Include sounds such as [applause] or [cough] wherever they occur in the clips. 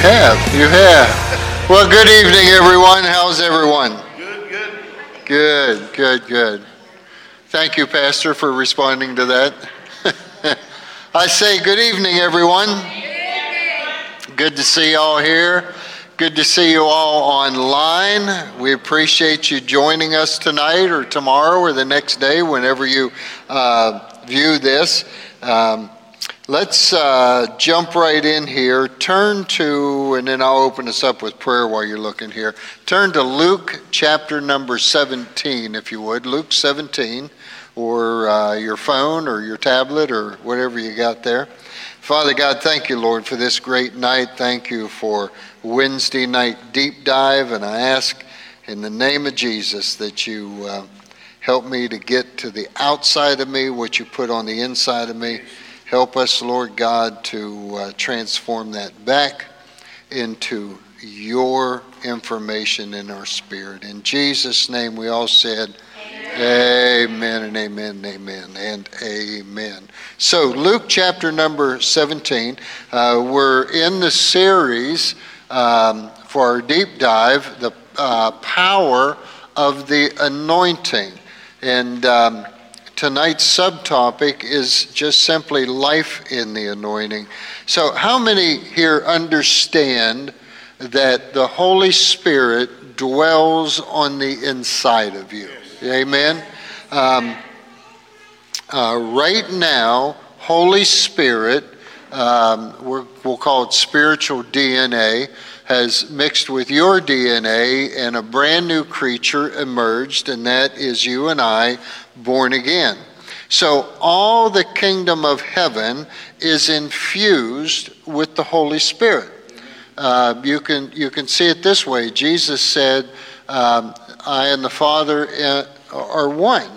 have, you have. Well, good evening, everyone. How's everyone? Good, good. Good, good, good. Thank you, Pastor, for responding to that. [laughs] I say good evening, everyone. Good to see you all here. Good to see you all online. We appreciate you joining us tonight or tomorrow or the next day, whenever you uh, view this. Um, let's uh, jump right in here. Turn to, and then I'll open us up with prayer while you're looking here. Turn to Luke chapter number 17, if you would. Luke 17, or uh, your phone or your tablet or whatever you got there. Father God, thank you, Lord, for this great night. Thank you for Wednesday night deep dive. And I ask in the name of Jesus that you uh, help me to get to the outside of me what you put on the inside of me. Help us, Lord God, to uh, transform that back into your information in our spirit. In Jesus' name, we all said, Amen and amen and amen and amen. So, Luke chapter number 17, uh, we're in the series um, for our deep dive, the uh, power of the anointing. And um, tonight's subtopic is just simply life in the anointing. So, how many here understand that the Holy Spirit dwells on the inside of you? Amen. Um, uh, right now, Holy Spirit, um, we'll call it spiritual DNA, has mixed with your DNA, and a brand new creature emerged, and that is you and I, born again. So, all the kingdom of heaven is infused with the Holy Spirit. Uh, you, can, you can see it this way Jesus said, um, I and the Father uh, are one.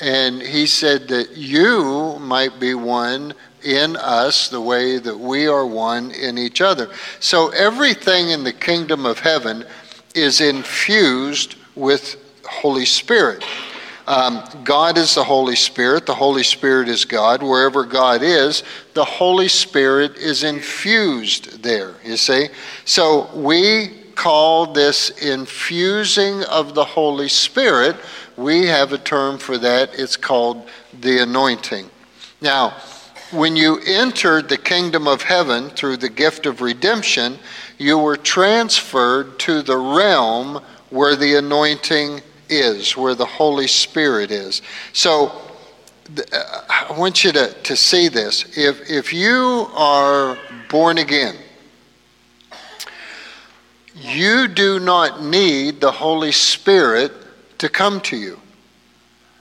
And he said that you might be one in us the way that we are one in each other. So everything in the kingdom of heaven is infused with Holy Spirit. Um, God is the Holy Spirit. The Holy Spirit is God. Wherever God is, the Holy Spirit is infused there, you see? So we call this infusing of the Holy Spirit. We have a term for that. It's called the anointing. Now, when you entered the kingdom of heaven through the gift of redemption, you were transferred to the realm where the anointing is, where the Holy Spirit is. So, uh, I want you to, to see this. If, if you are born again, you do not need the Holy Spirit to come to you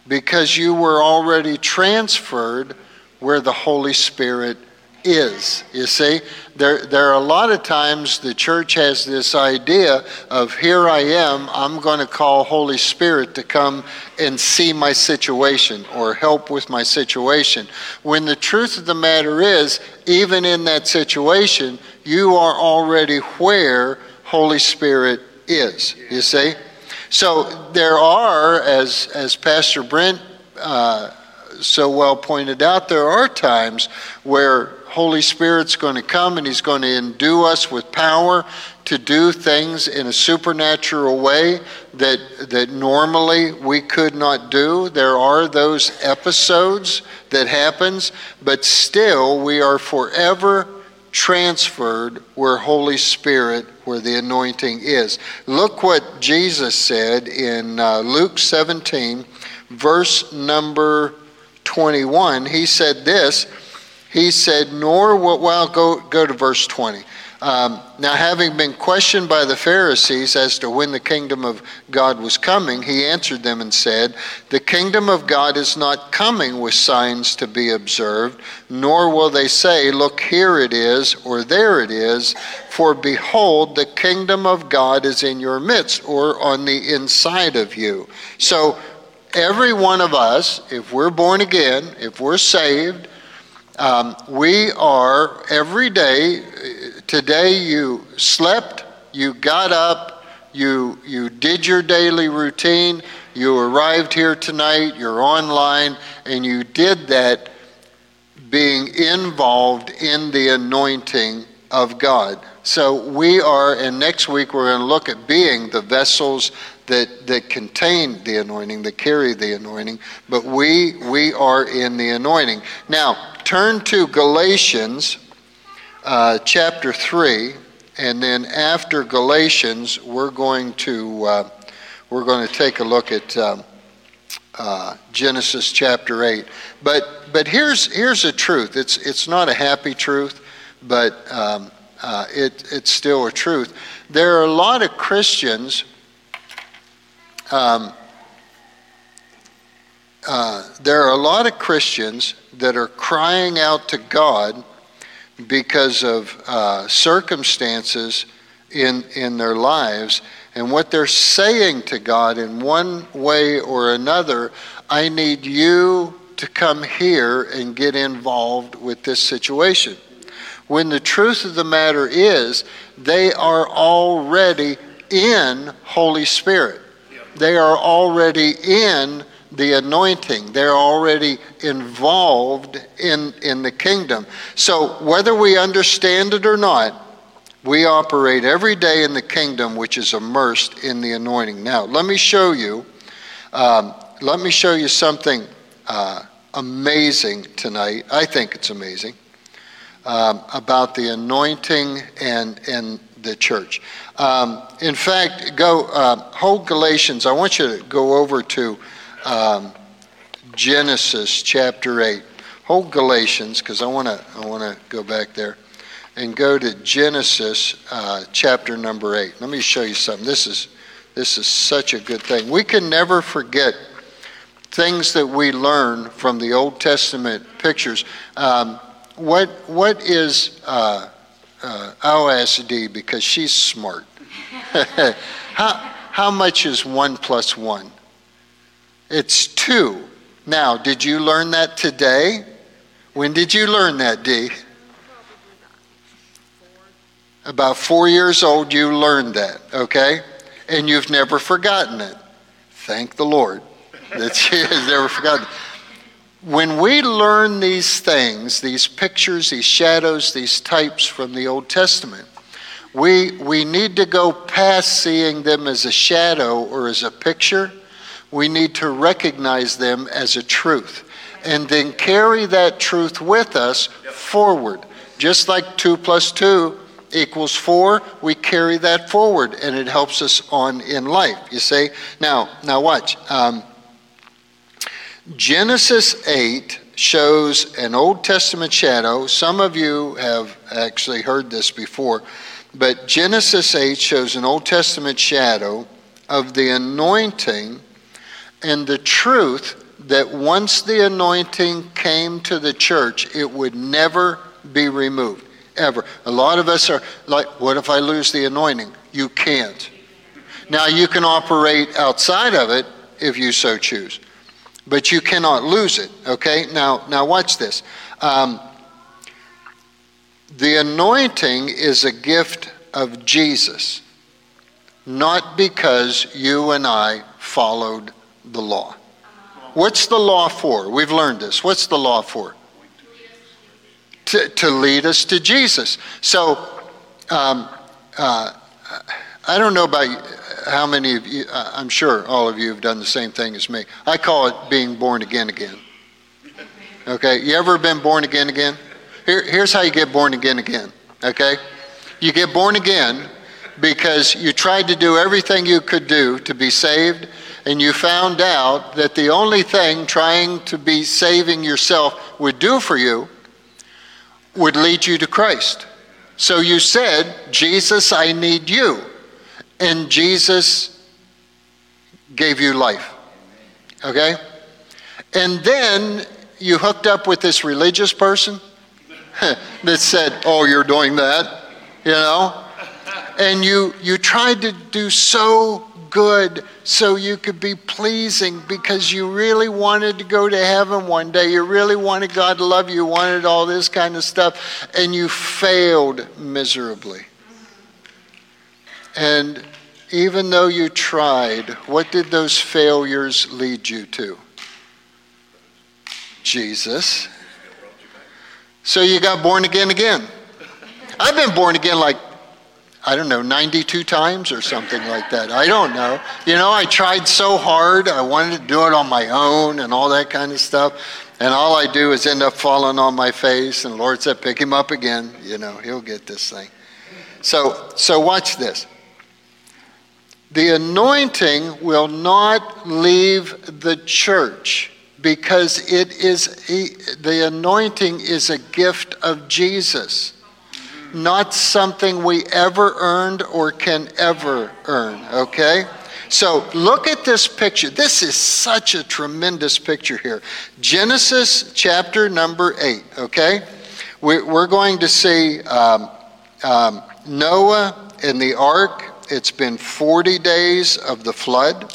because you were already transferred where the Holy Spirit is. You see, there, there are a lot of times the church has this idea of here I am, I'm going to call Holy Spirit to come and see my situation or help with my situation. When the truth of the matter is, even in that situation, you are already where Holy Spirit is. You see? So there are, as, as Pastor Brent uh, so well pointed out, there are times where Holy Spirit's going to come and He's going to endue us with power to do things in a supernatural way that, that normally we could not do. There are those episodes that happens, but still we are forever transferred where Holy Spirit, where the anointing is. Look what Jesus said in uh, Luke 17, verse number 21. He said this. He said, Nor will, well, go, go to verse 20. Um, now, having been questioned by the Pharisees as to when the kingdom of God was coming, he answered them and said, The kingdom of God is not coming with signs to be observed, nor will they say, Look, here it is, or there it is, for behold, the kingdom of God is in your midst, or on the inside of you. So, every one of us, if we're born again, if we're saved, um, we are every day. Today you slept, you got up, you you did your daily routine. You arrived here tonight. You're online, and you did that, being involved in the anointing of God. So we are, and next week we're going to look at being the vessels that, that contain the anointing, that carry the anointing. But we, we are in the anointing. Now, turn to Galatians uh, chapter 3. And then after Galatians, we're going to, uh, we're going to take a look at um, uh, Genesis chapter 8. But, but here's, here's a truth. It's, it's not a happy truth, but um, uh, it, it's still a truth. There are a lot of Christians. Um, uh, there are a lot of Christians that are crying out to God because of uh, circumstances in, in their lives. And what they're saying to God in one way or another, I need you to come here and get involved with this situation when the truth of the matter is they are already in Holy Spirit. They are already in the anointing. They're already involved in, in the kingdom. So, whether we understand it or not, we operate every day in the kingdom which is immersed in the anointing. Now, let me show you. Um, let me show you something uh, amazing tonight. I think it's amazing um, about the anointing and, and the church. Um, in fact, go uh, hold Galatians. I want you to go over to um, Genesis chapter 8. Hold Galatians because I want to I want to go back there and go to Genesis uh, chapter number 8. Let me show you something. This is this is such a good thing. We can never forget things that we learn from the Old Testament pictures. Um, what what is uh, uh, I'll ask Dee because she's smart. [laughs] how how much is one plus one? It's two. Now, did you learn that today? When did you learn that, Dee? About four years old, you learned that, okay? And you've never forgotten it. Thank the Lord that she has never forgotten when we learn these things, these pictures, these shadows, these types from the Old Testament, we, we need to go past seeing them as a shadow or as a picture. We need to recognize them as a truth and then carry that truth with us forward. Just like 2 plus 2 equals 4, we carry that forward and it helps us on in life. You see? Now, now watch. Um, Genesis 8 shows an Old Testament shadow. Some of you have actually heard this before, but Genesis 8 shows an Old Testament shadow of the anointing and the truth that once the anointing came to the church, it would never be removed. Ever. A lot of us are like, what if I lose the anointing? You can't. Now, you can operate outside of it if you so choose but you cannot lose it. Okay? Now, now watch this. Um, the anointing is a gift of Jesus, not because you and I followed the law. What's the law for? We've learned this. What's the law for? To, to lead us to Jesus. So, um, uh, I don't know about how many of you, I'm sure all of you have done the same thing as me. I call it being born again again. Okay, you ever been born again again? Here, here's how you get born again again. Okay, you get born again because you tried to do everything you could do to be saved, and you found out that the only thing trying to be saving yourself would do for you would lead you to Christ. So you said, Jesus, I need you and Jesus gave you life. Okay? And then you hooked up with this religious person [laughs] that said, Oh, you're doing that, you know? And you, you tried to do so good so you could be pleasing because you really wanted to go to heaven one day. You really wanted God to love you. You wanted all this kind of stuff. And you failed miserably. And even though you tried, what did those failures lead you to? Jesus. So you got born again again. I've been born again like I don't know, 92 times or something like that. I don't know. You know, I tried so hard. I wanted to do it on my own and all that kind of stuff. And all I do is end up falling on my face. And Lord said, pick him up again. You know, he'll get this thing. So, so watch this. The anointing will not leave the church because it is the anointing is a gift of Jesus, not something we ever earned or can ever earn, okay? So look at this picture. This is such a tremendous picture here. Genesis chapter number 8, okay? We're going to see um, um, Noah in the ark it's been 40 days of the flood.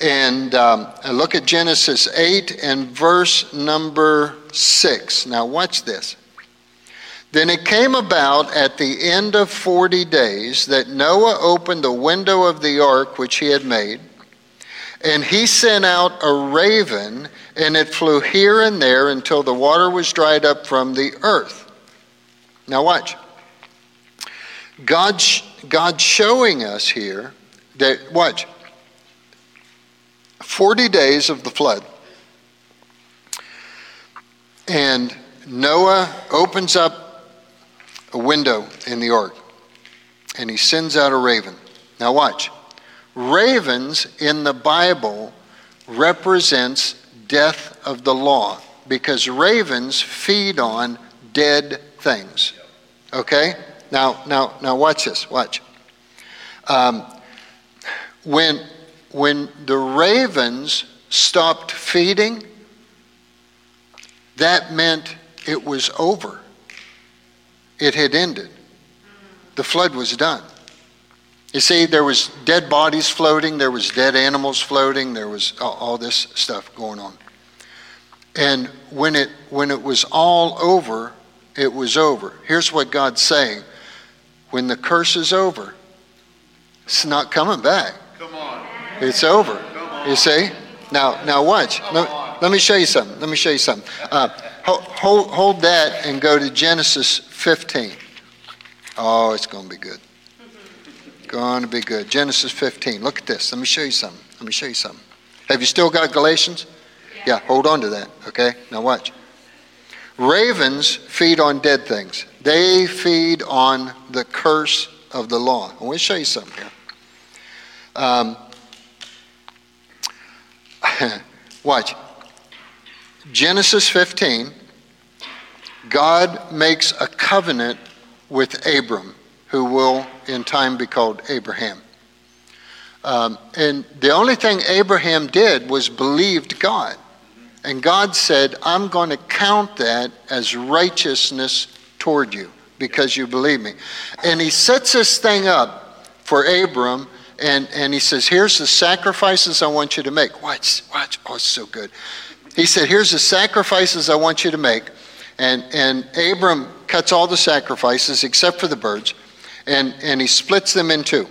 And um, look at Genesis 8 and verse number 6. Now, watch this. Then it came about at the end of 40 days that Noah opened the window of the ark which he had made, and he sent out a raven, and it flew here and there until the water was dried up from the earth. Now, watch. God, God showing us here that, watch, 40 days of the flood. And Noah opens up a window in the ark and he sends out a raven. Now, watch. Ravens in the Bible represents death of the law because ravens feed on dead things. Okay? Now, now, now, watch this. Watch. Um, when when the ravens stopped feeding, that meant it was over. It had ended. The flood was done. You see, there was dead bodies floating, there was dead animals floating, there was all, this stuff going on. And when it when it was all over, it was over. Here's what God's saying when the curse is over, it's not coming back. Come on. It's over. You see? Now, now watch. Let, let, me show you something. Let me show you something. Uh, hold, hold that and go to Genesis 15. Oh, it's going to be good. Going to be good. Genesis 15. Look at this. Let me show you something. Let me show you something. Have you still got Galatians? Yeah, hold on to that. Okay? Now watch. Ravens feed on dead things. They feed on the curse of the law. I want to show you something here. Um, [laughs] watch. Genesis 15, God makes a covenant with Abram, who will in time be called Abraham. Um, and the only thing Abraham did was believed God. And God said, I'm going to count that as righteousness toward you because you believe me. And he sets this thing up for Abram and, and he says, Here's the sacrifices I want you to make. Watch, watch. Oh, it's so good. He said, Here's the sacrifices I want you to make. And, and Abram cuts all the sacrifices except for the birds, and, and he splits them in two.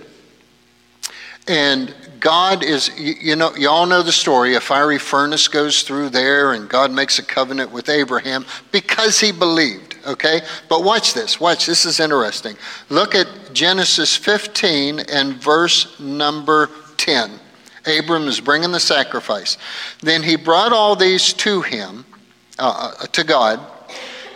And God is, you know, you all know the story. A fiery furnace goes through there, and God makes a covenant with Abraham because he believed, okay? But watch this. Watch, this is interesting. Look at Genesis 15 and verse number 10. Abram is bringing the sacrifice. Then he brought all these to him, uh, uh to God,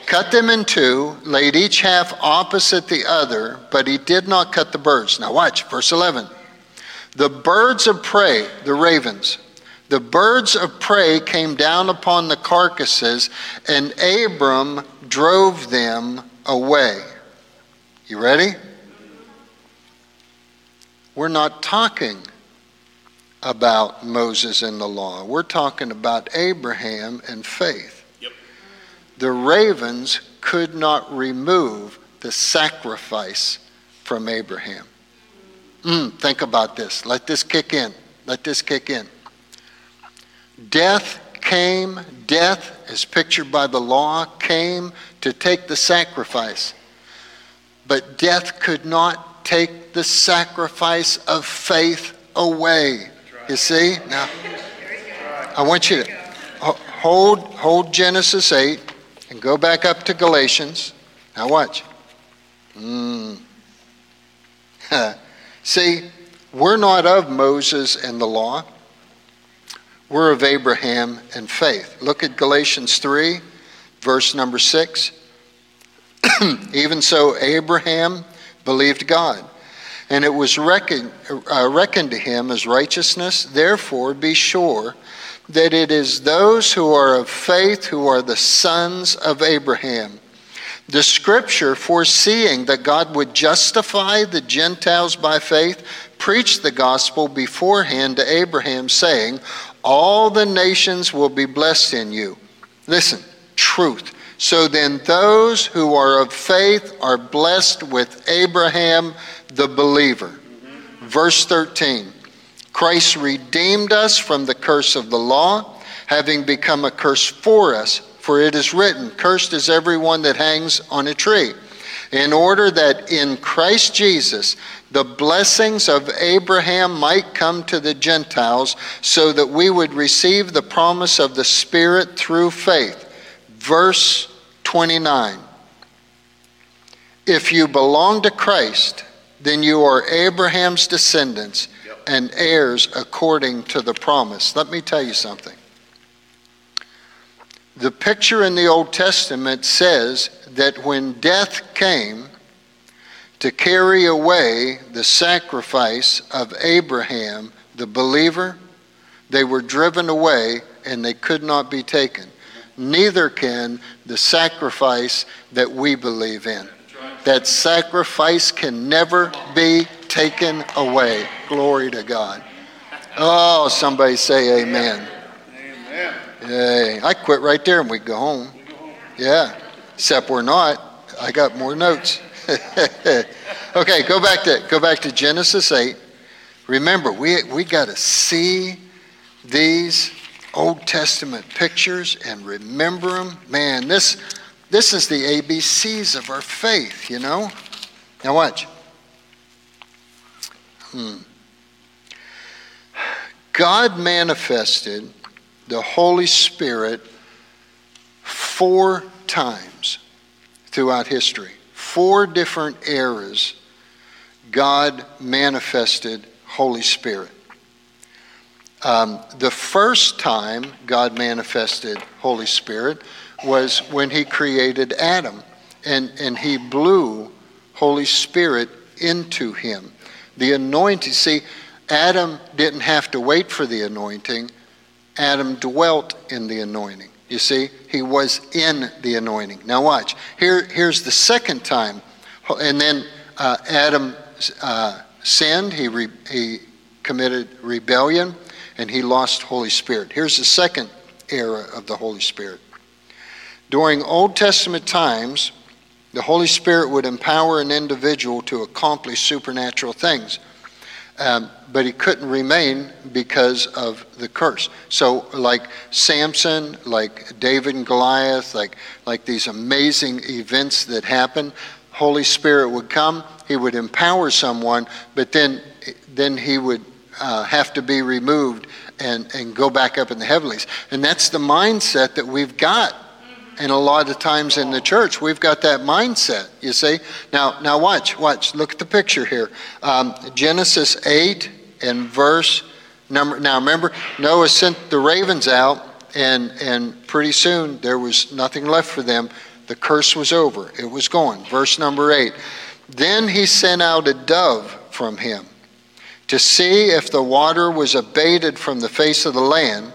cut them in two, laid each half opposite the other, but he did not cut the birds. Now watch, verse 11. The birds of prey, the ravens, the birds of prey came down upon the carcasses, and Abram drove them away. You ready? We're not talking about Moses and the law. We're talking about Abraham and faith. Yep. The ravens could not remove the sacrifice from Abraham. Mm, think about this. Let this kick in. Let this kick in. Death came, death, as pictured by the law, came to take the sacrifice. But death could not take the sacrifice of faith away. You see? Now, I want you to hold, hold Genesis 8 and go back up to Galatians. Now, watch. Mm. [laughs] See, we're not of Moses and the law. We're of Abraham and faith. Look at Galatians 3, verse number 6. [clears throat] Even so, Abraham believed God, and it was reckoned, uh, reckoned to him as righteousness. Therefore, be sure that it is those who are of faith who are the sons of Abraham. The scripture, foreseeing that God would justify the Gentiles by faith, preached the gospel beforehand to Abraham, saying, All the nations will be blessed in you. Listen, truth. So then, those who are of faith are blessed with Abraham the believer. Mm-hmm. Verse 13 Christ redeemed us from the curse of the law, having become a curse for us for it is written, Cursed is everyone that hangs on a tree, in order that in Christ Jesus the blessings of Abraham might come to the Gentiles, so that we would receive the promise of the Spirit through faith. Verse 29. If you belong to Christ, then you are Abraham's descendants and heirs according to the promise. Let me tell you something. The picture in the Old Testament says that when death came to carry away the sacrifice of Abraham, the believer, they were driven away and they could not be taken. Neither can the sacrifice that we believe in. That sacrifice can never be taken away. Glory to God. Oh, somebody say amen. Amen. Yay. I quit right there and we go home. Yeah. Except we're not. I got more notes. [laughs] okay, go back to go back to Genesis 8. Remember, we we got to see these Old Testament pictures and remember them. Man, this this is the ABCs of our faith, you know? Now watch. Hmm. God manifested the Holy Spirit four times throughout history. Four different eras, God manifested Holy Spirit. Um, the first time God manifested Holy Spirit was when He created Adam, and, and He blew Holy Spirit into him. The anointing, see, Adam didn't have to wait for the anointing. Adam dwelt in the anointing. You see, he was in the anointing. Now, watch. Here, here's the second time. And then uh, Adam uh, sinned, he, re, he committed rebellion, and he lost Holy Spirit. Here's the second era of the Holy Spirit. During Old Testament times, the Holy Spirit would empower an individual to accomplish supernatural things. Um, but he couldn't remain because of the curse. So, like Samson, like David and Goliath, like, like these amazing events that happen, Holy Spirit would come, he would empower someone, but then, then he would uh, have to be removed and, and go back up in the heavenlies. And that's the mindset that we've got and a lot of times in the church, we've got that mindset, you see. Now, now watch, watch. Look at the picture here. Um, Genesis 8 and verse number. Now, remember, Noah sent the ravens out, and, and pretty soon there was nothing left for them. The curse was over, it was gone. Verse number 8. Then he sent out a dove from him to see if the water was abated from the face of the land.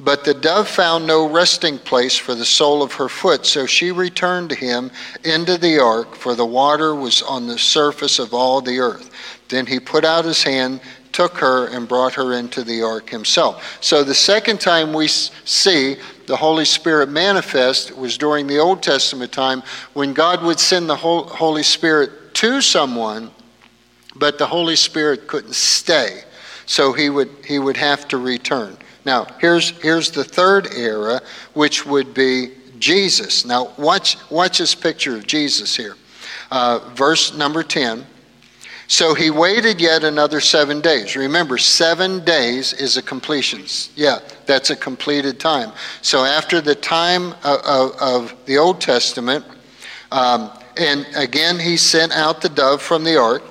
But the dove found no resting place for the sole of her foot, so she returned to him into the ark, for the water was on the surface of all the earth. Then he put out his hand, took her, and brought her into the ark himself. So the second time we see the Holy Spirit manifest was during the Old Testament time when God would send the Holy Spirit to someone, but the Holy Spirit couldn't stay. So he would, he would have to return. Now, here's, here's the third era, which would be Jesus. Now, watch, watch this picture of Jesus here. Uh, verse number 10. So he waited yet another seven days. Remember, seven days is a completion. Yeah, that's a completed time. So after the time of, of, of the Old Testament, um, and again he sent out the dove from the ark.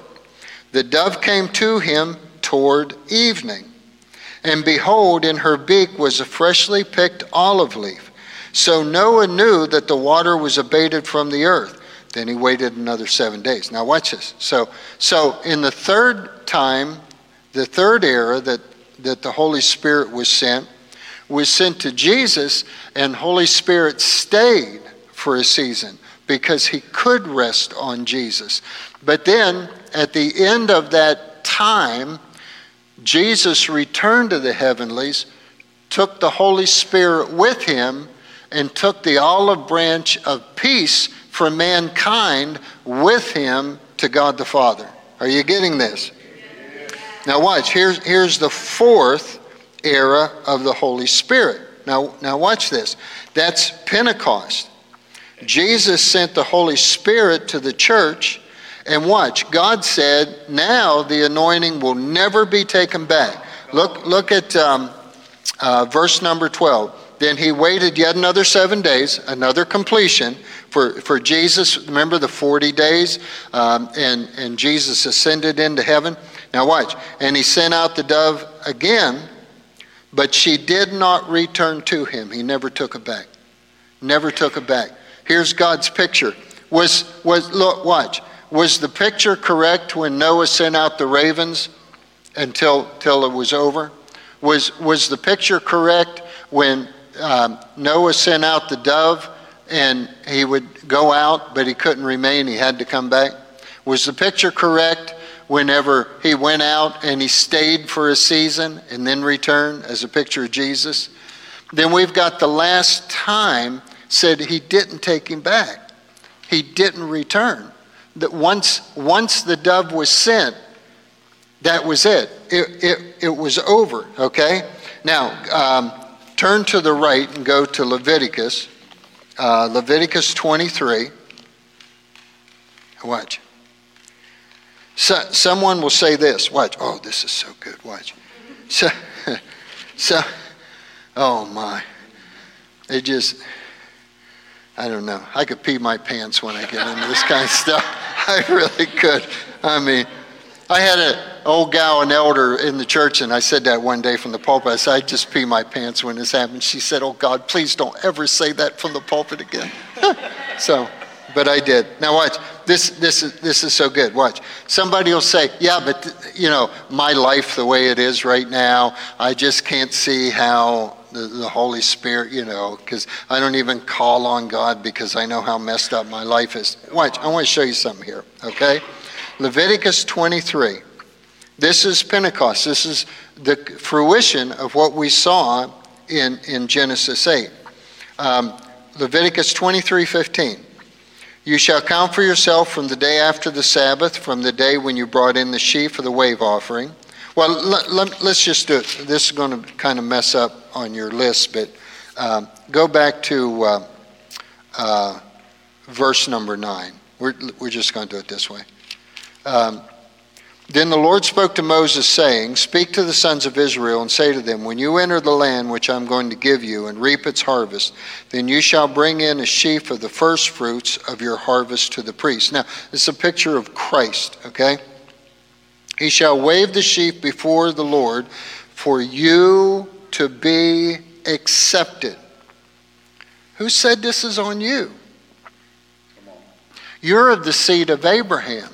The dove came to him toward evening. And behold, in her beak was a freshly picked olive leaf. So Noah knew that the water was abated from the earth. Then he waited another seven days. Now watch this. So, so in the third time, the third era that, that the Holy Spirit was sent, was sent to Jesus, and Holy Spirit stayed for a season because he could rest on Jesus. But then at the end of that time, Jesus returned to the heavenlies, took the Holy Spirit with him, and took the olive branch of peace for mankind with him to God the Father. Are you getting this? Now, watch. Here's, here's the fourth era of the Holy Spirit. Now, now, watch this. That's Pentecost. Jesus sent the Holy Spirit to the church and watch, God said, now the anointing will never be taken back. Look, look at um, uh, verse number 12. Then he waited yet another seven days, another completion for, for Jesus. Remember the 40 days? Um, and, and Jesus ascended into heaven. Now, watch. And he sent out the dove again, but she did not return to him. He never took it back. Never took it back. Here's God's picture. Was, was look, watch. Was the picture correct when Noah sent out the ravens until, until it was over? Was, was the picture correct when um, Noah sent out the dove and he would go out, but he couldn't remain, he had to come back? Was the picture correct whenever he went out and he stayed for a season and then returned as a picture of Jesus? Then we've got the last time said he didn't take him back. He didn't return that once, once the dove was sent, that was it. It, it, it was over, okay? Now, um, turn to the right and go to Leviticus. Uh, Leviticus 23. Watch. So, someone will say this. Watch. Oh, this is so good. Watch. So, [laughs] so, oh my. It just, I don't know. I could pee my pants when I get into this kind of stuff. [laughs] I really could. I mean, I had an old gal, an elder in the church, and I said that one day from the pulpit. I said, I just pee my pants when this happens. She said, Oh God, please don't ever say that from the pulpit again. [laughs] so, but I did. Now watch. This, this, is, this is so good. Watch. Somebody will say, Yeah, but, you know, my life the way it is right now, I just can't see how the, the Holy Spirit, you know, because I don't even call on God because I know how messed up my life is. Watch, I want to show you something here, okay? Leviticus 23. This is Pentecost. This is the fruition of what we saw in, in Genesis 8. Um, Leviticus 23 15. You shall count for yourself from the day after the Sabbath, from the day when you brought in the sheaf for the wave offering well, let, let, us just do it. This is going to kind of mess up on your list, but um, go back to uh, uh, verse number 9. We're, we're just going to do it this way. Um, then the Lord spoke to Moses, saying, Speak to the sons of Israel and say to them, When you enter the land which I'm going to give you and reap its harvest, then you shall bring in a sheaf of the first fruits of your harvest to the priest. Now, it's a picture of Christ, okay? He shall wave the sheaf before the Lord for you to be accepted. Who said this is on you? You're of the seed of Abraham,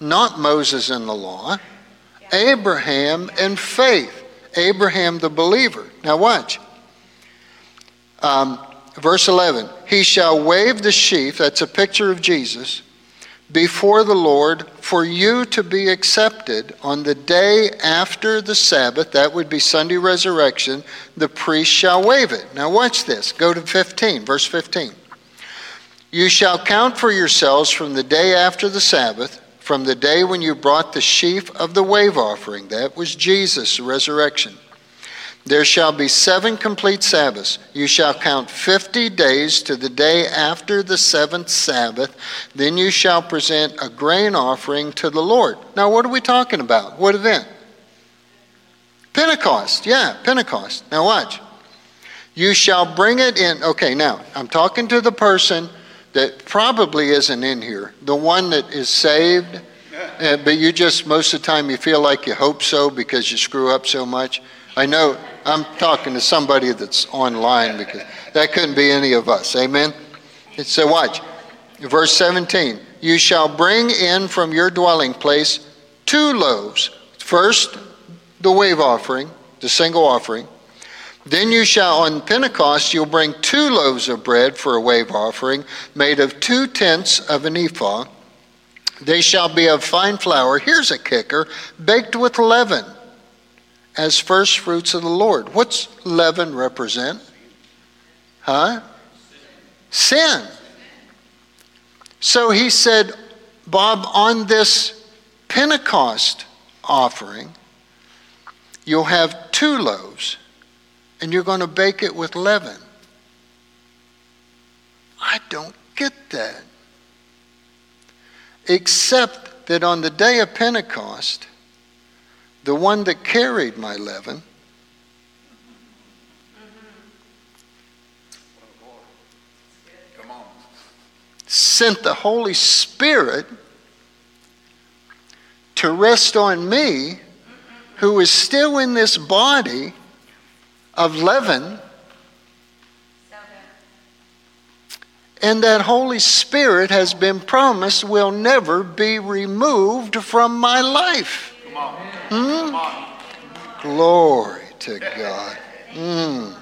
not Moses and the law. Abraham and faith. Abraham the believer. Now, watch. Um, verse 11 He shall wave the sheaf, that's a picture of Jesus, before the Lord for you to be accepted on the day after the Sabbath, that would be Sunday resurrection, the priest shall wave it. Now, watch this. Go to 15, verse 15. You shall count for yourselves from the day after the Sabbath, from the day when you brought the sheaf of the wave offering. That was Jesus' resurrection there shall be seven complete Sabbaths. You shall count fifty days to the day after the seventh Sabbath. Then you shall present a grain offering to the Lord. Now, what are we talking about? What event? Pentecost. Yeah, Pentecost. Now, watch. You shall bring it in. Okay, now, I'm talking to the person that probably isn't in here, the one that is saved uh, but you just, most of the time, you feel like you hope so because you screw up so much. I know I'm talking to somebody that's online because that couldn't be any of us. Amen? So, watch. Verse 17 You shall bring in from your dwelling place two loaves. First, the wave offering, the single offering. Then you shall, on Pentecost, you'll bring two loaves of bread for a wave offering, made of two tenths of an ephah. They shall be of fine flour. Here's a kicker baked with leaven as first fruits of the Lord. What's leaven represent? Huh? Sin. So he said, Bob, on this Pentecost offering, you'll have two loaves and you're going to bake it with leaven. I don't get that. Except that on the day of Pentecost, the one that carried my leaven sent the Holy Spirit to rest on me, who is still in this body of leaven. And that Holy Spirit has been promised will never be removed from my life. Hmm? Glory to God. Mm.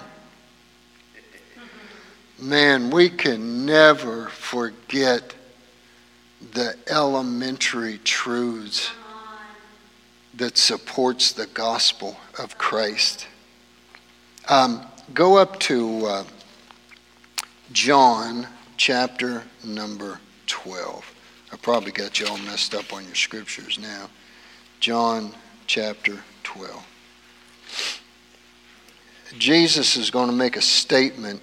Man, we can never forget the elementary truths that supports the gospel of Christ. Um, go up to uh, John chapter number 12. I probably got you all messed up on your scriptures now. John chapter 12. Jesus is going to make a statement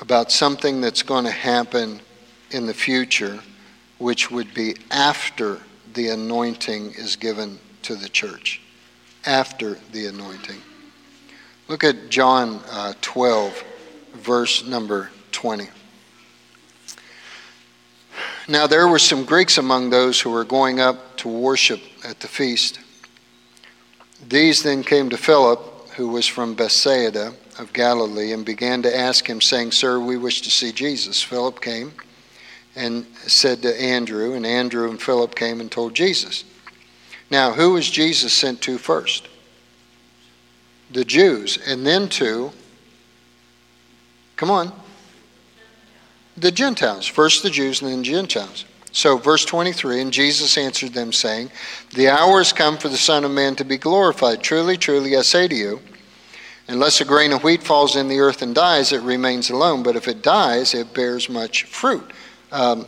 about something that's going to happen in the future, which would be after the anointing is given to the church after the anointing. Look at John uh, 12, verse number 20. Now there were some Greeks among those who were going up to worship at the feast. These then came to Philip, who was from Bethsaida of Galilee, and began to ask him, saying, Sir, we wish to see Jesus. Philip came and said to Andrew, and Andrew and Philip came and told Jesus. Now, who was Jesus sent to first? The Jews, and then to, come on, the Gentiles. First the Jews and then Gentiles. So, verse 23 And Jesus answered them, saying, The hour has come for the Son of Man to be glorified. Truly, truly, I say to you, unless a grain of wheat falls in the earth and dies, it remains alone. But if it dies, it bears much fruit. Um,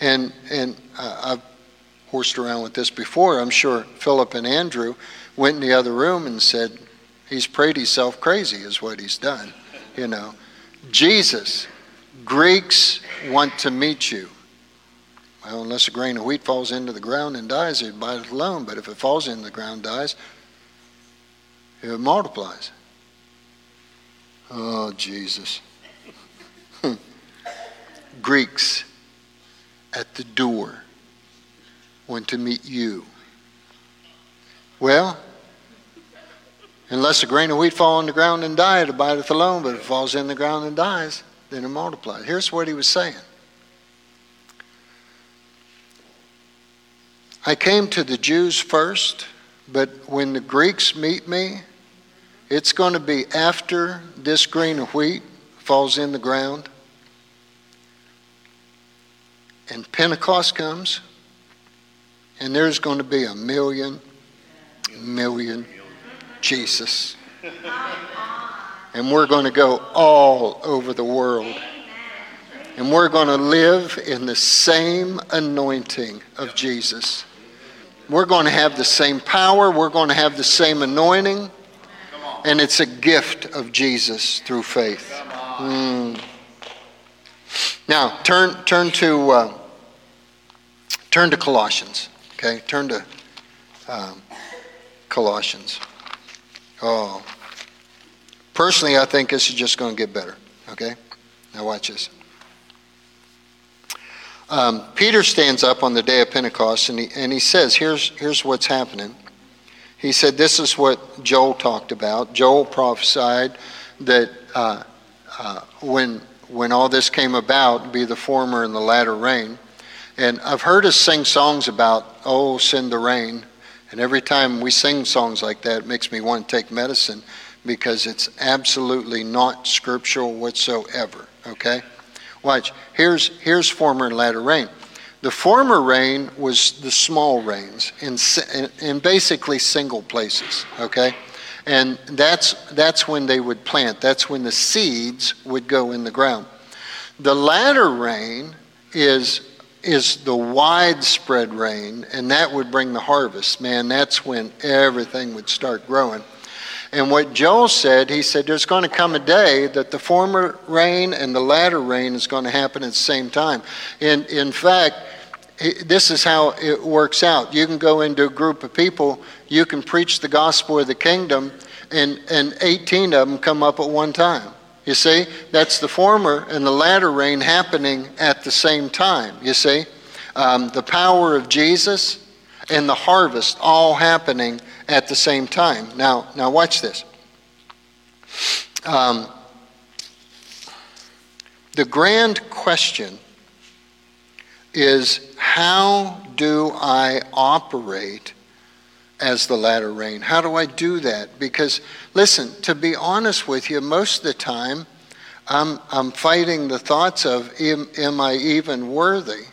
and and uh, I've horsed around with this before. I'm sure Philip and Andrew went in the other room and said, He's prayed himself crazy, is what he's done. You know, Jesus, Greeks want to meet you. Well, unless a grain of wheat falls into the ground and dies, it abides alone. But if it falls in the ground, dies, it multiplies. Oh, Jesus. [laughs] Greeks at the door want to meet you? Well, unless a grain of wheat fall on the ground and die, it abideth alone, but if it falls in the ground and dies, then it multiplies. Here's what he was saying. I came to the Jews first, but when the Greeks meet me, it's going to be after this grain of wheat falls in the ground and Pentecost comes and there's going to be a million, million Jesus. [laughs] And we're going to go all over the world. And we're going to live in the same anointing of Jesus. We're going to have the same power. We're going to have the same anointing. And it's a gift of Jesus through faith. Mm. Now, turn, turn, to, uh, turn to Colossians. Okay, turn to um, Colossians. Oh, personally, I think this is just going to get better. Okay, now watch this. Um, Peter stands up on the day of Pentecost and he, and he says, here's, here's what's happening. He said, This is what Joel talked about. Joel prophesied that uh, uh, when, when all this came about, be the former and the latter rain. And I've heard us sing songs about, oh, send the rain. And every time we sing songs like that, it makes me want to take medicine because it's absolutely not scriptural whatsoever. Okay? Watch. Here's, here's former and latter rain. The former rain was the small rains in, in basically single places. Okay? And that's, that's when they would plant, that's when the seeds would go in the ground. The latter rain is is the widespread rain, and that would bring the harvest. Man, that's when everything would start growing. And what Joel said, he said, there's going to come a day that the former rain and the latter rain is going to happen at the same time. In, in fact, this is how it works out. You can go into a group of people, you can preach the gospel of the kingdom, and, and 18 of them come up at one time. You see, that's the former and the latter rain happening at the same time. You see, um, the power of Jesus and the harvest all happening at the same time. Now, now watch this. Um, the grand question is how do I operate as the latter rain. How do I do that? Because, listen, to be honest with you, most of the time I'm, I'm fighting the thoughts of, am, am I even worthy?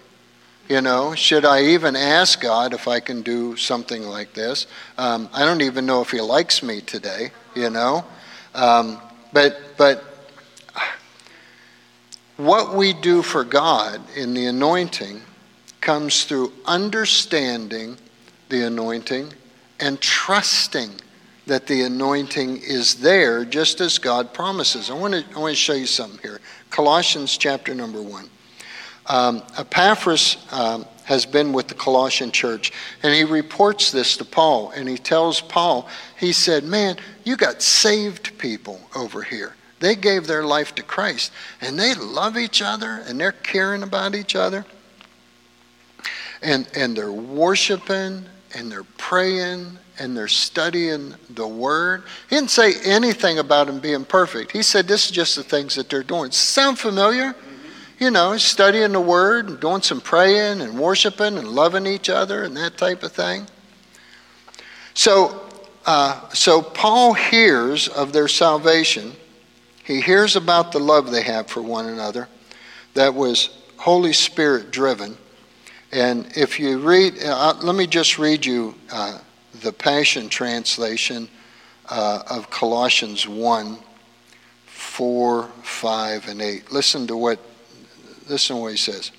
You know, should I even ask God if I can do something like this? Um, I don't even know if He likes me today, you know. Um, but, but what we do for God in the anointing comes through understanding the anointing and trusting that the anointing is there just as God promises. I want to, I want to show you something here. Colossians chapter number one. Um, Epaphras um, has been with the Colossian church, and he reports this to Paul, and he tells Paul, he said, Man, you got saved people over here. They gave their life to Christ, and they love each other, and they're caring about each other, and, and they're worshiping, and they're praying and they're studying the Word. He didn't say anything about them being perfect. He said this is just the things that they're doing. Sound familiar? You know, studying the Word and doing some praying and worshiping and loving each other and that type of thing. So, uh, so Paul hears of their salvation. He hears about the love they have for one another that was Holy Spirit driven. And if you read, uh, let me just read you uh, the Passion Translation uh, of Colossians 1 4, 5, and 8. Listen to what, listen to what he says.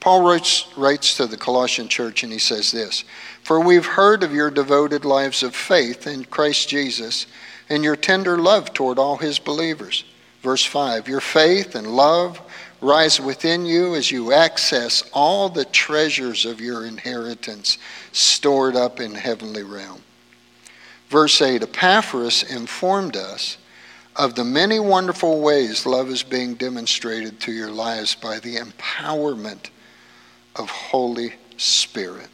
Paul writes, writes to the Colossian church and he says this For we've heard of your devoted lives of faith in Christ Jesus and your tender love toward all his believers. Verse 5 Your faith and love rise within you as you access all the treasures of your inheritance stored up in heavenly realm. Verse 8 Epaphras informed us of the many wonderful ways love is being demonstrated through your lives by the empowerment of Holy Spirit.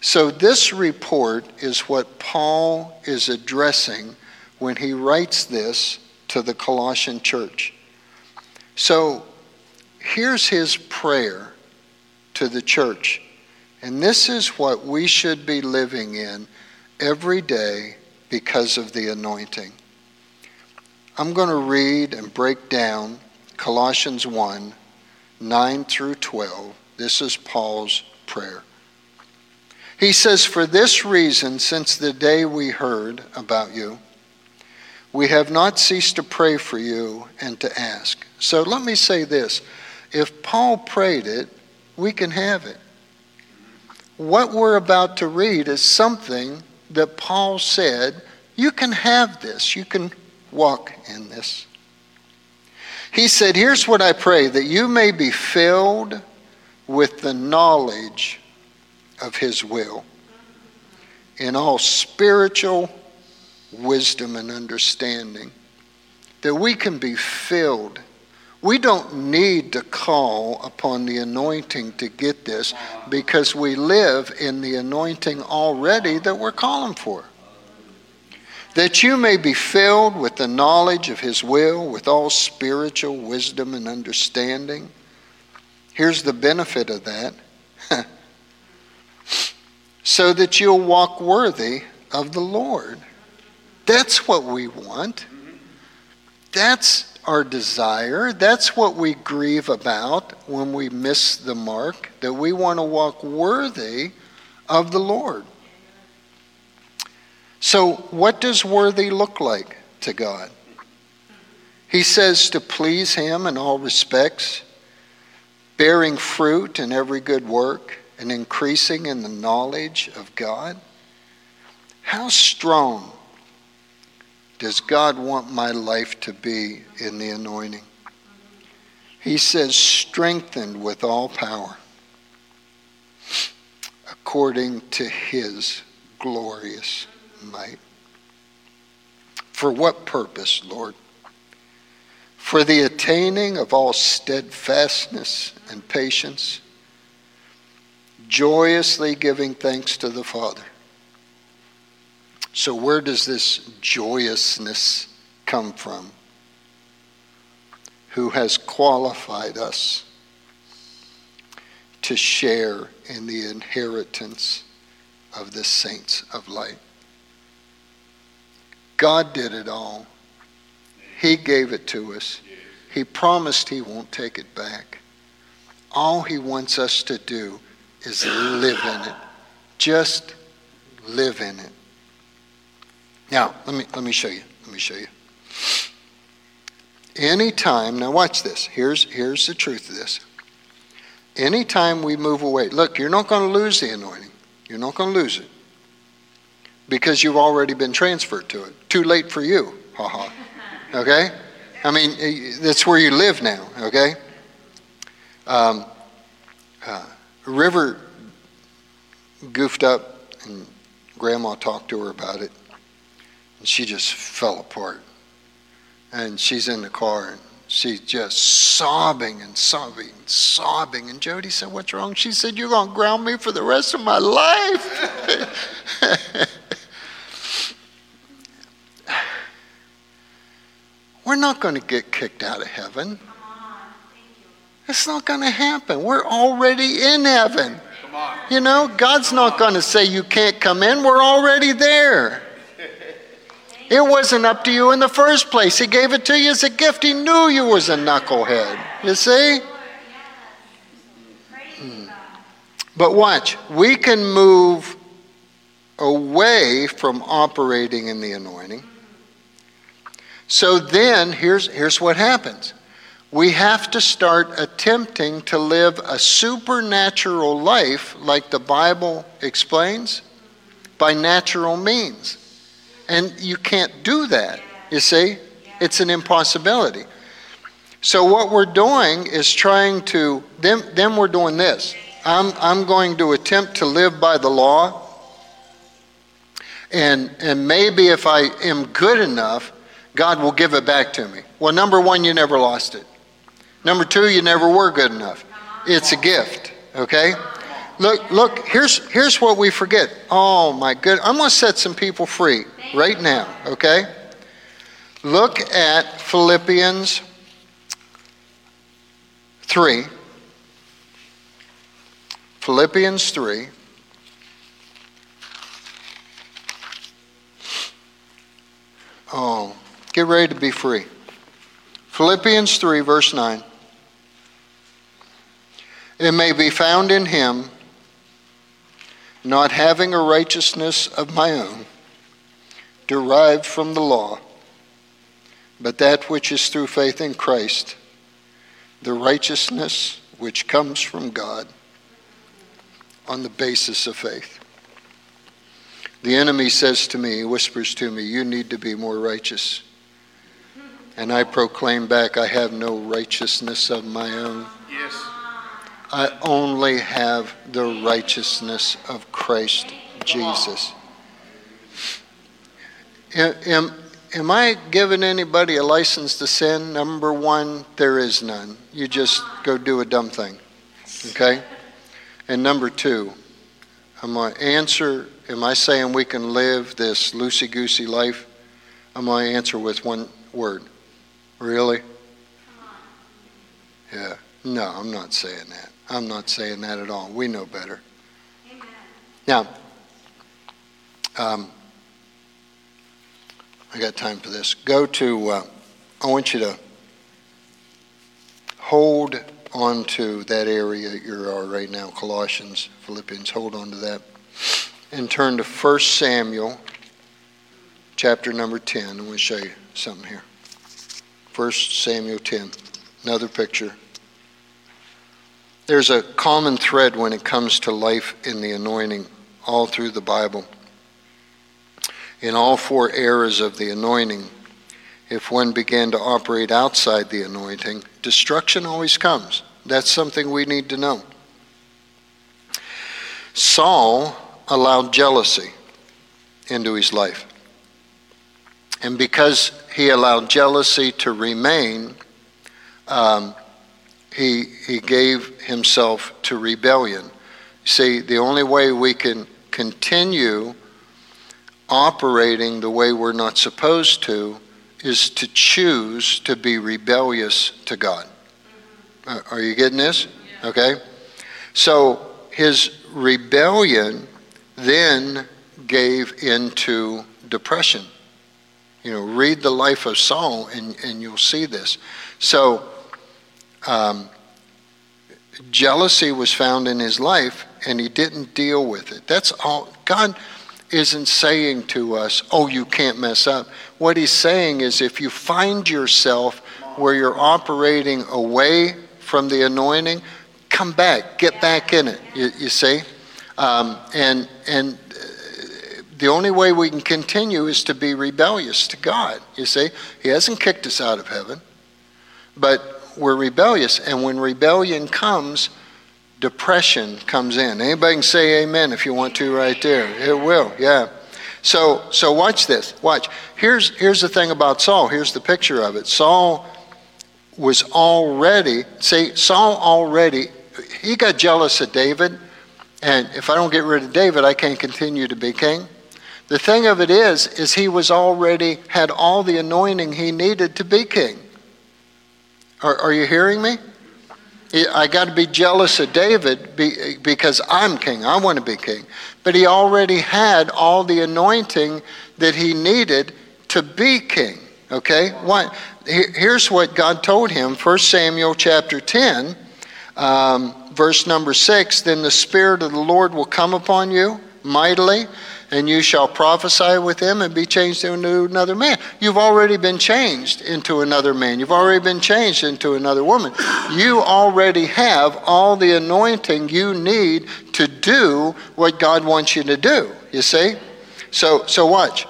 So, this report is what Paul is addressing when he writes this to the Colossian church. So, here's his prayer to the church. And this is what we should be living in every day because of the anointing. I'm going to read and break down Colossians 1 9 through 12. This is Paul's prayer. He says, For this reason, since the day we heard about you, we have not ceased to pray for you and to ask. So let me say this if Paul prayed it, we can have it. What we're about to read is something that Paul said, you can have this, you can walk in this. He said, Here's what I pray that you may be filled with the knowledge of His will in all spiritual wisdom and understanding, that we can be filled We don't need to call upon the anointing to get this because we live in the anointing already that we're calling for. That you may be filled with the knowledge of His will, with all spiritual wisdom and understanding. Here's the benefit of that [laughs] so that you'll walk worthy of the Lord. That's what we want. That's our desire. That's what we grieve about when we miss the mark, that we want to walk worthy of the Lord. So, what does worthy look like to God? He says to please Him in all respects, bearing fruit in every good work, and increasing in the knowledge of God. How strong does God want my life to be in the anointing? He says, strengthened with all power according to his glorious might. For what purpose, Lord? For the attaining of all steadfastness and patience, joyously giving thanks to the Father so, where does this joyousness come from? Who has qualified us to share in the inheritance of the saints of light? God did it all. He gave it to us. He promised He won't take it back. All He wants us to do is live in it. Just live in it. Now, let me, let me show you. Let me show you. Anytime, now watch this. Here's, here's the truth of this. Anytime we move away, look, you're not going to lose the anointing. You're not going to lose it. Because you've already been transferred to it. Too late for you. Ha ha. Okay? I mean, eh, that's where you live now. Okay? Um, uh, River goofed up, and Grandma talked to her about it. And she just fell apart. And she's in the car and she's just sobbing and sobbing and sobbing. And Jody said, What's wrong? She said, You're going to ground me for the rest of my life. [laughs] We're not going to get kicked out of heaven. It's not going to happen. We're already in heaven. You know, God's not going to say you can't come in. We're already there. It wasn't up to you in the first place. He gave it to you as a gift. He knew you was a knucklehead. You see? Hmm. But watch, we can move away from operating in the anointing. So then, here's, here's what happens we have to start attempting to live a supernatural life, like the Bible explains, by natural means. And you can't do that, you see? It's an impossibility. So what we're doing is trying to, then, then we're doing this. I'm, I'm going to attempt to live by the law. And, and maybe if I am good enough, God will give it back to me. Well, number one, you never lost it. Number two, you never were good enough. It's a gift, okay? Look, look, here's, here's what we forget. Oh my good, I'm going to set some people free right now, okay? Look at Philippians 3. Philippians 3. Oh, get ready to be free. Philippians 3, verse 9. It may be found in him not having a righteousness of my own, derived from the law, but that which is through faith in Christ, the righteousness which comes from God on the basis of faith. The enemy says to me, whispers to me, You need to be more righteous. And I proclaim back, I have no righteousness of my own. Yes. I only have the righteousness of Christ Jesus. Am, am I giving anybody a license to sin? Number one, there is none. You just go do a dumb thing. Okay? And number two, I'm going to answer Am I saying we can live this loosey goosey life? I'm going to answer with one word. Really? Yeah. No, I'm not saying that. I'm not saying that at all. We know better. Amen. Now, um, I got time for this. Go to, uh, I want you to hold on to that area you are right now Colossians, Philippians, hold on to that. And turn to 1 Samuel, chapter number 10. I'm going to show you something here. 1 Samuel 10, another picture. There's a common thread when it comes to life in the anointing all through the Bible in all four eras of the anointing, if one began to operate outside the anointing, destruction always comes. That's something we need to know. Saul allowed jealousy into his life. And because he allowed jealousy to remain, um, he, he gave himself to rebellion. See, the only way we can continue operating the way we're not supposed to is to choose to be rebellious to God. Uh, are you getting this? Okay? So his rebellion then gave into depression. You know, read the life of Saul and, and you'll see this. So, um, jealousy was found in his life and he didn't deal with it. That's all. God isn't saying to us, oh, you can't mess up. What he's saying is if you find yourself where you're operating away from the anointing, come back, get back in it, you, you see? Um, and, and the only way we can continue is to be rebellious to God, you see? He hasn't kicked us out of heaven, but we're rebellious. And when rebellion comes, depression comes in. Anybody can say amen if you want to right there. It will, yeah. So so watch this. Watch. Here's here's the thing about Saul. Here's the picture of it. Saul was already see Saul already he got jealous of David and if I don't get rid of David I can't continue to be king. The thing of it is is he was already had all the anointing he needed to be king. Are, are you hearing me? I got to be jealous of David because I'm king. I want to be king. But he already had all the anointing that he needed to be king. Okay? What? Here's what God told him 1 Samuel chapter 10, um, verse number 6 Then the Spirit of the Lord will come upon you mightily and you shall prophesy with him and be changed into another man. You've already been changed into another man. You've already been changed into another woman. You already have all the anointing you need to do what God wants you to do. You see? So so watch.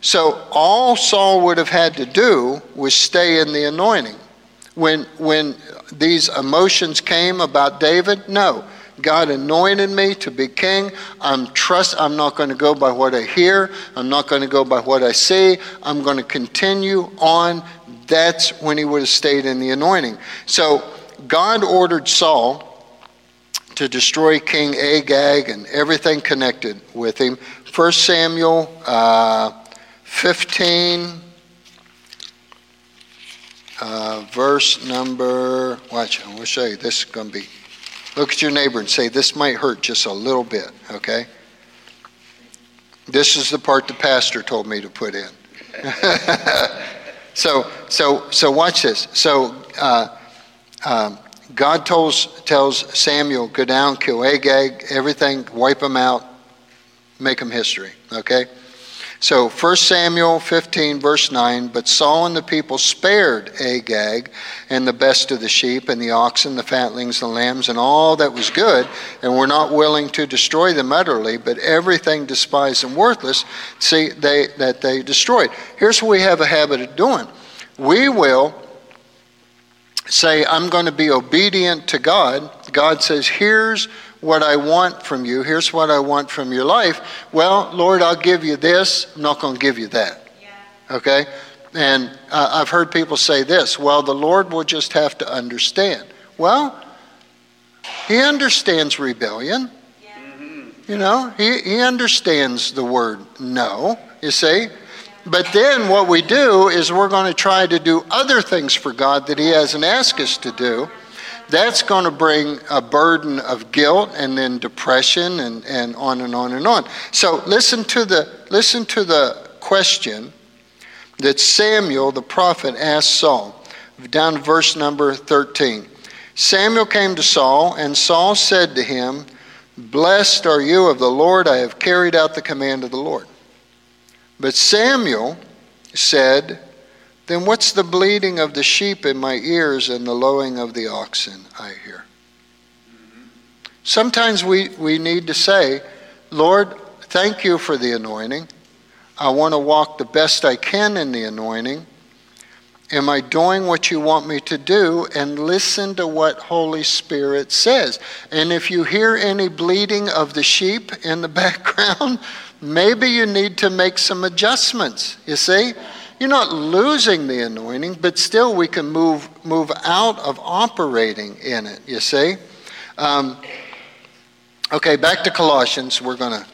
So all Saul would have had to do was stay in the anointing. When when these emotions came about David, no. God anointed me to be king. I'm trust I'm not going to go by what I hear. I'm not going to go by what I see. I'm going to continue on. That's when he would have stayed in the anointing. So God ordered Saul to destroy King Agag and everything connected with him. 1 Samuel uh, 15, uh, verse number, watch, I'm going to show you. This is going to be Look at your neighbor and say, This might hurt just a little bit, okay? This is the part the pastor told me to put in. [laughs] so, so, so watch this. So, uh, um, God tells, tells Samuel, go down, kill Agag, everything, wipe them out, make them history, okay? So 1 Samuel 15, verse 9 But Saul and the people spared Agag and the best of the sheep and the oxen, the fatlings, the lambs, and all that was good, and were not willing to destroy them utterly, but everything despised and worthless, see, they, that they destroyed. Here's what we have a habit of doing we will say, I'm going to be obedient to God. God says, Here's what I want from you. Here's what I want from your life. Well, Lord, I'll give you this. I'm not going to give you that. Yeah. Okay? And uh, I've heard people say this well, the Lord will just have to understand. Well, He understands rebellion. You know, he, he understands the word no, you see. But then what we do is we're going to try to do other things for God that He hasn't asked us to do. That's going to bring a burden of guilt and then depression and, and on and on and on. So listen to the listen to the question that Samuel the prophet asked Saul. Down to verse number 13. Samuel came to Saul, and Saul said to him, Blessed are you of the Lord, I have carried out the command of the Lord. But Samuel said, Then what's the bleating of the sheep in my ears and the lowing of the oxen I hear? Sometimes we, we need to say, Lord, thank you for the anointing. I want to walk the best I can in the anointing. Am I doing what you want me to do? And listen to what Holy Spirit says. And if you hear any bleating of the sheep in the [laughs] background, maybe you need to make some adjustments. You see? You're not losing the anointing, but still we can move, move out of operating in it. You see? Um, okay, back to Colossians. We're going to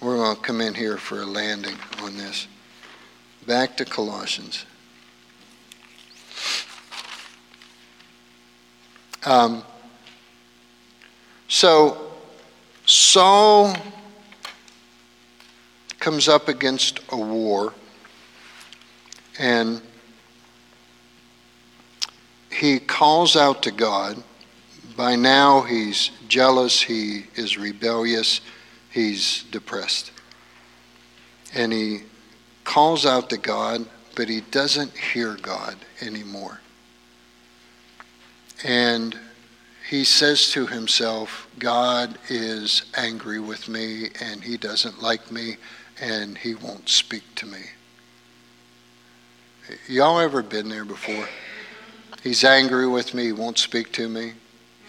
we're going to come in here for a landing on this. Back to Colossians. Um, so, Saul comes up against a war, and he calls out to God. By now, he's jealous, he is rebellious he's depressed. And he calls out to God, but he doesn't hear God anymore. And he says to himself, God is angry with me and he doesn't like me and he won't speak to me. Y'all ever been there before? He's angry with me, he won't speak to me.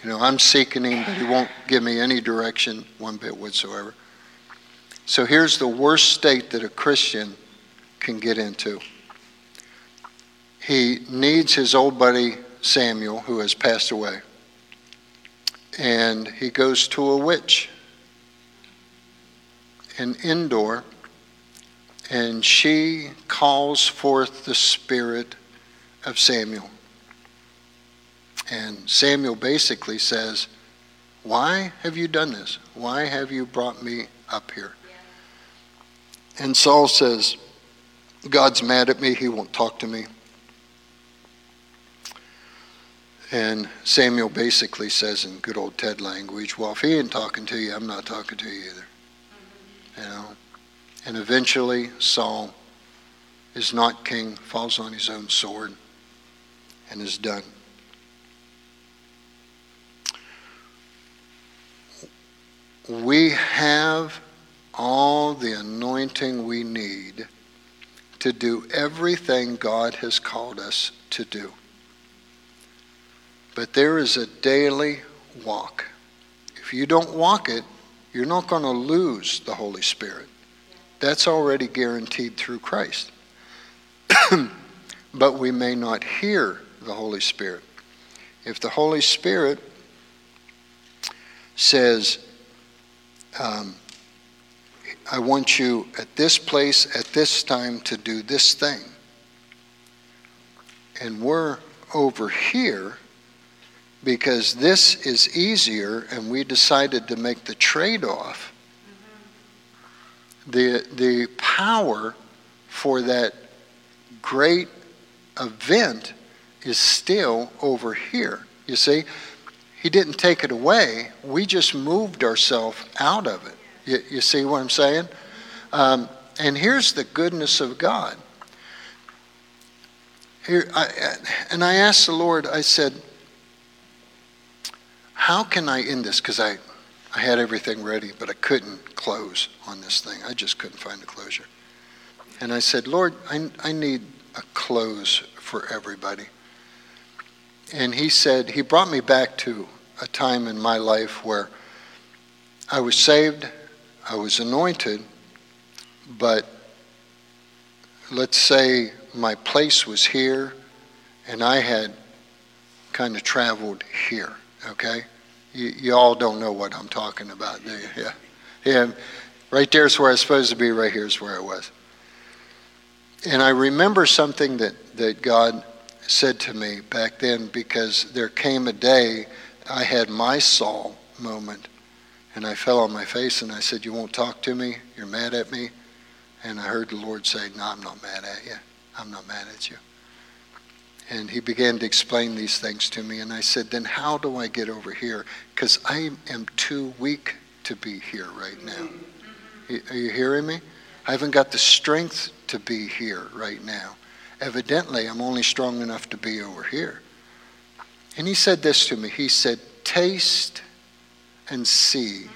You know, I'm seeking him, but he won't give me any direction one bit whatsoever. So here's the worst state that a Christian can get into. He needs his old buddy Samuel, who has passed away, and he goes to a witch in Endor, and she calls forth the spirit of Samuel. And Samuel basically says, Why have you done this? Why have you brought me up here? And Saul says, God's mad at me. He won't talk to me. And Samuel basically says in good old Ted language, Well, if he ain't talking to you, I'm not talking to you either. You know? And eventually, Saul is not king, falls on his own sword, and is done. we have all the anointing we need to do everything God has called us to do. But there is a daily walk. If you don't walk it, you're not going to lose the Holy Spirit. That's already guaranteed through Christ. [clears throat] but we may not hear the Holy Spirit. If the Holy Spirit says, um, I want you at this place, at this time, to do this thing. And we're over here because this is easier, and we decided to make the trade off. The, the power for that great event is still over here. You see, he didn't take it away. We just moved ourselves out of it. You, you, see what I'm saying? Um, and here's the goodness of God. Here, I, and I asked the Lord, I said, how can I end this? Because I, I had everything ready, but I couldn't close on this thing. I just couldn't find a closure. And I said, Lord, I, I need a close for everybody. And he said, he brought me back to a time in my life where I was saved, I was anointed, but let's say my place was here and I had kind of traveled here, okay? You, you all don't know what I'm talking about, do you? Yeah. Yeah. Right there's where I was supposed to be, right here's where I was. And I remember something that, that God said to me back then because there came a day I had my Saul moment and I fell on my face and I said, You won't talk to me? You're mad at me? And I heard the Lord say, No, I'm not mad at you. I'm not mad at you. And he began to explain these things to me. And I said, Then how do I get over here? Because I am too weak to be here right now. Are you hearing me? I haven't got the strength to be here right now. Evidently, I'm only strong enough to be over here. And he said this to me He said, Taste and see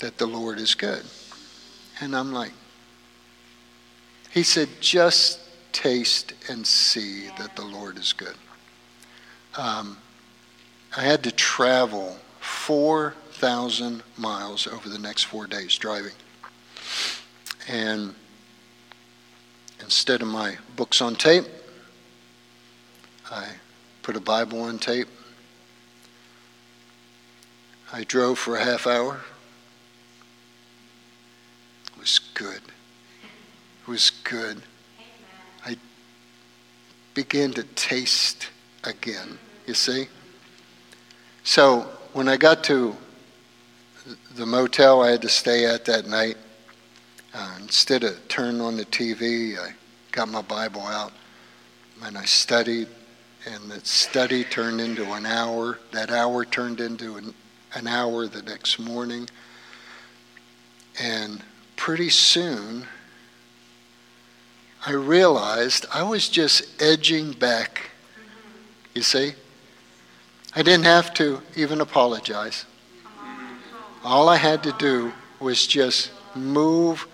that the Lord is good. And I'm like, He said, Just taste and see that the Lord is good. Um, I had to travel 4,000 miles over the next four days driving. And instead of my books on tape, I put a Bible on tape. I drove for a half hour. It was good. It was good. I began to taste again, you see? So when I got to the motel I had to stay at that night, uh, instead of turning on the TV, I got my Bible out and I studied, and the study turned into an hour. That hour turned into an, an hour the next morning. And pretty soon, I realized I was just edging back. You see? I didn't have to even apologize. All I had to do was just move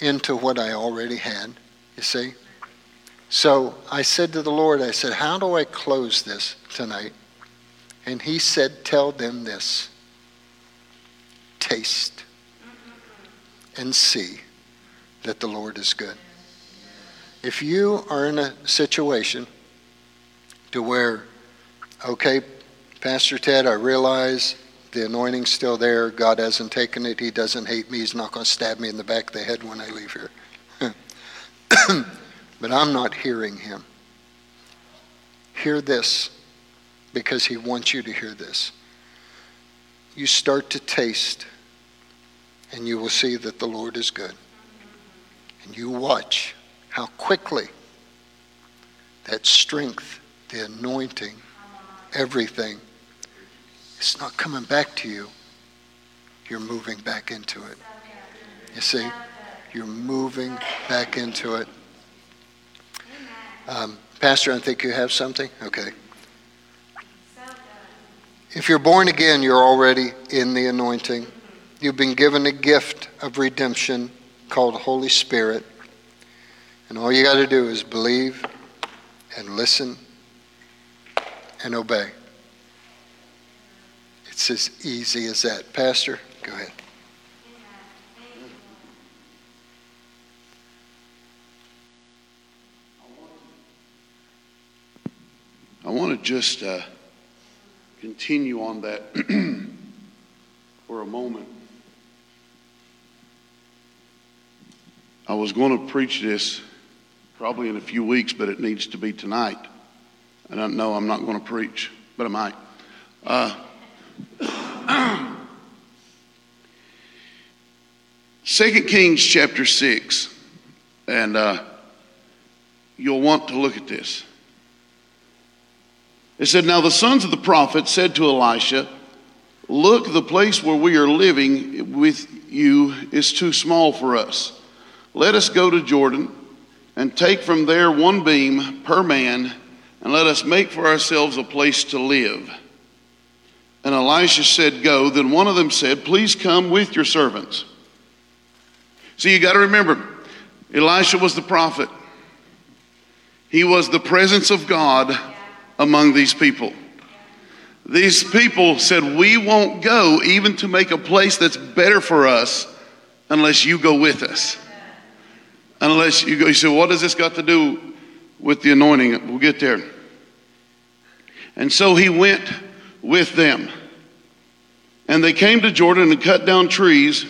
into what I already had, you see? So I said to the Lord, I said, How do I close this tonight? And He said, Tell them this taste and see that the Lord is good. If you are in a situation to where, okay, Pastor Ted, I realize the anointing's still there. God hasn't taken it. He doesn't hate me. He's not going to stab me in the back of the head when I leave here. [coughs] but I'm not hearing him. Hear this because he wants you to hear this. You start to taste, and you will see that the Lord is good. And you watch how quickly that strength, the anointing, everything it's not coming back to you. You're moving back into it. You see? You're moving back into it. Um, Pastor, I think you have something? Okay. If you're born again, you're already in the anointing. You've been given a gift of redemption called Holy Spirit. And all you got to do is believe and listen and obey. It's as easy as that. Pastor, go ahead. I want to just uh, continue on that [clears throat] for a moment. I was going to preach this probably in a few weeks, but it needs to be tonight. And I don't know, I'm not going to preach, but I might. Uh, [clears throat] Second Kings chapter 6, and uh, you'll want to look at this. It said, Now the sons of the prophet said to Elisha, Look, the place where we are living with you is too small for us. Let us go to Jordan and take from there one beam per man, and let us make for ourselves a place to live. And Elisha said, Go. Then one of them said, Please come with your servants. See, you got to remember, Elisha was the prophet. He was the presence of God among these people. These people said, We won't go even to make a place that's better for us unless you go with us. Unless you go, you say, what does this got to do with the anointing? We'll get there. And so he went with them. And they came to Jordan and cut down trees.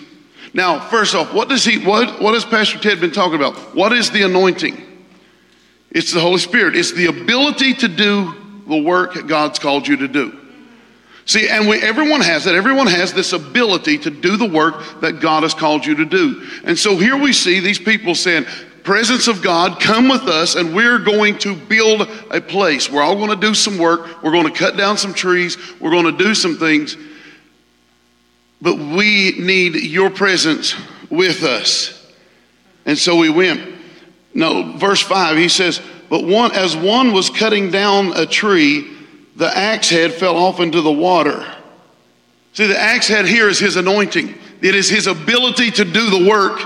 Now, first off, what does he what, what has Pastor Ted been talking about? What is the anointing? It's the Holy Spirit. It's the ability to do the work God's called you to do. See, and we, everyone has that. Everyone has this ability to do the work that God has called you to do. And so here we see these people saying, presence of God, come with us, and we're going to build a place. We're all going to do some work. We're going to cut down some trees. We're going to do some things. But we need your presence with us. And so we went. No, verse 5, he says, But one as one was cutting down a tree, the axe head fell off into the water. See, the axe head here is his anointing. It is his ability to do the work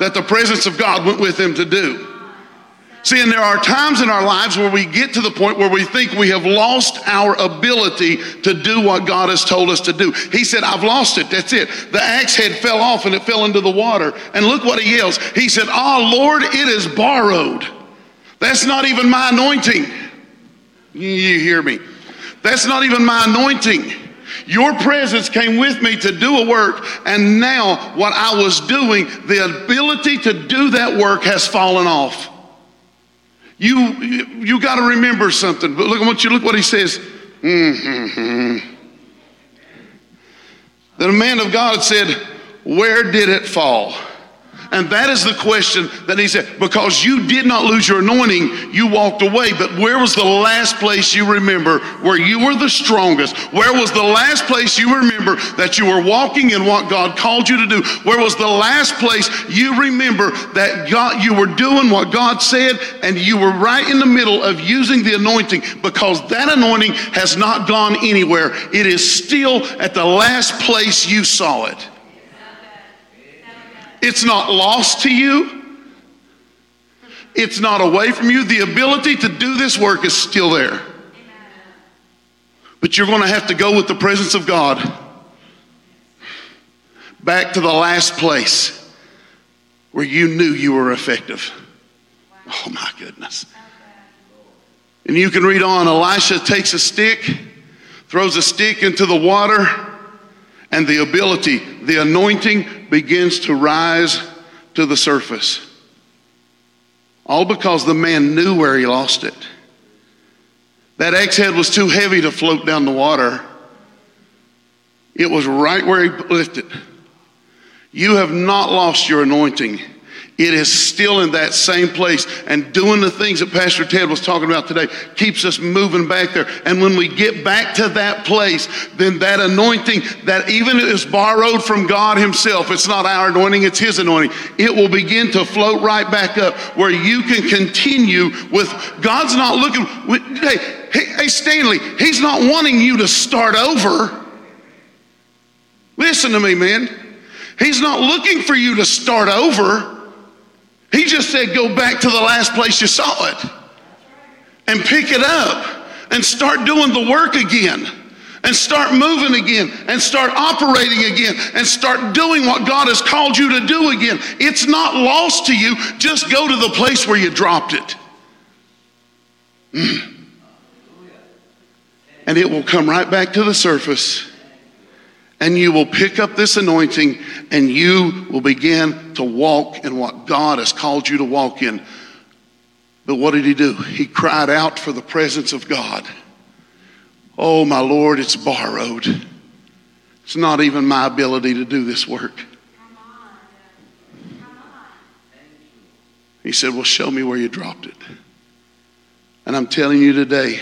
that the presence of God went with him to do. See, and there are times in our lives where we get to the point where we think we have lost our ability to do what God has told us to do. He said, I've lost it. That's it. The axe head fell off and it fell into the water. And look what he yells. He said, Oh, Lord, it is borrowed. That's not even my anointing. You hear me? That's not even my anointing. Your presence came with me to do a work, and now what I was doing, the ability to do that work has fallen off. You, you, got to remember something. But look, I want you to look what he says. Mm-hmm. The man of God said, Where did it fall? And that is the question that he said, because you did not lose your anointing, you walked away. But where was the last place you remember where you were the strongest? Where was the last place you remember that you were walking in what God called you to do? Where was the last place you remember that God, you were doing what God said and you were right in the middle of using the anointing because that anointing has not gone anywhere. It is still at the last place you saw it. It's not lost to you. It's not away from you. The ability to do this work is still there. But you're going to have to go with the presence of God back to the last place where you knew you were effective. Oh my goodness. And you can read on Elisha takes a stick, throws a stick into the water and the ability, the anointing begins to rise to the surface. All because the man knew where he lost it. That axe head was too heavy to float down the water. It was right where he lifted. You have not lost your anointing. It is still in that same place. And doing the things that Pastor Ted was talking about today keeps us moving back there. And when we get back to that place, then that anointing that even is borrowed from God Himself, it's not our anointing, it's His anointing, it will begin to float right back up where you can continue with God's not looking. Hey, hey, Stanley, He's not wanting you to start over. Listen to me, man. He's not looking for you to start over. He just said, go back to the last place you saw it and pick it up and start doing the work again and start moving again and start operating again and start doing what God has called you to do again. It's not lost to you. Just go to the place where you dropped it. Mm. And it will come right back to the surface and you will pick up this anointing and you will begin to walk in what God has called you to walk in. But what did he do? He cried out for the presence of God. Oh, my Lord, it's borrowed. It's not even my ability to do this work. He said, Well, show me where you dropped it. And I'm telling you today,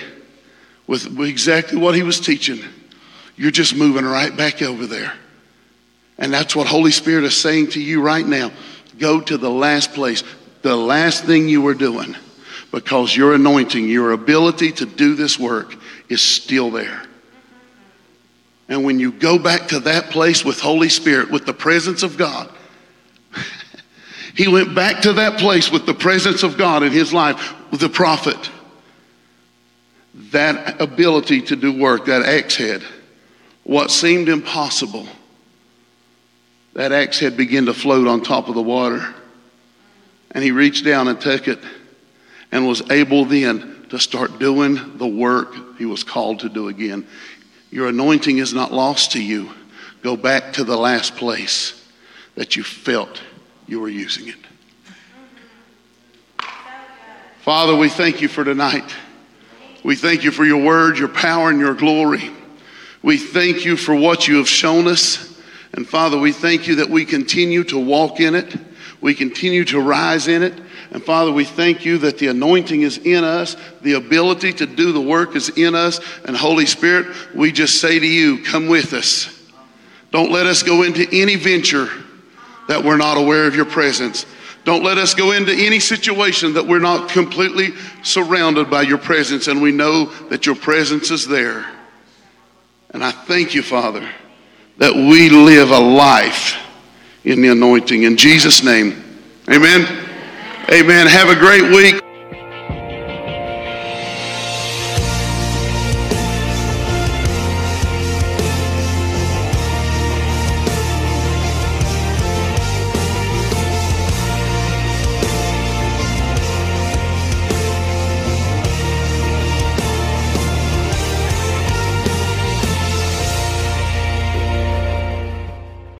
with exactly what he was teaching, you're just moving right back over there. And that's what Holy Spirit is saying to you right now. Go to the last place, the last thing you were doing, because your anointing, your ability to do this work is still there. And when you go back to that place with Holy Spirit, with the presence of God, [laughs] he went back to that place with the presence of God in his life with the prophet. That ability to do work, that axe head, what seemed impossible, that axe head began to float on top of the water. And he reached down and took it and was able then to start doing the work he was called to do again. Your anointing is not lost to you. Go back to the last place that you felt you were using it. Father, we thank you for tonight. We thank you for your word, your power, and your glory. We thank you for what you have shown us. And Father, we thank you that we continue to walk in it. We continue to rise in it. And Father, we thank you that the anointing is in us, the ability to do the work is in us. And Holy Spirit, we just say to you, come with us. Don't let us go into any venture that we're not aware of your presence. Don't let us go into any situation that we're not completely surrounded by your presence and we know that your presence is there. And I thank you, Father, that we live a life in the anointing. In Jesus' name, amen. Amen. Have a great week.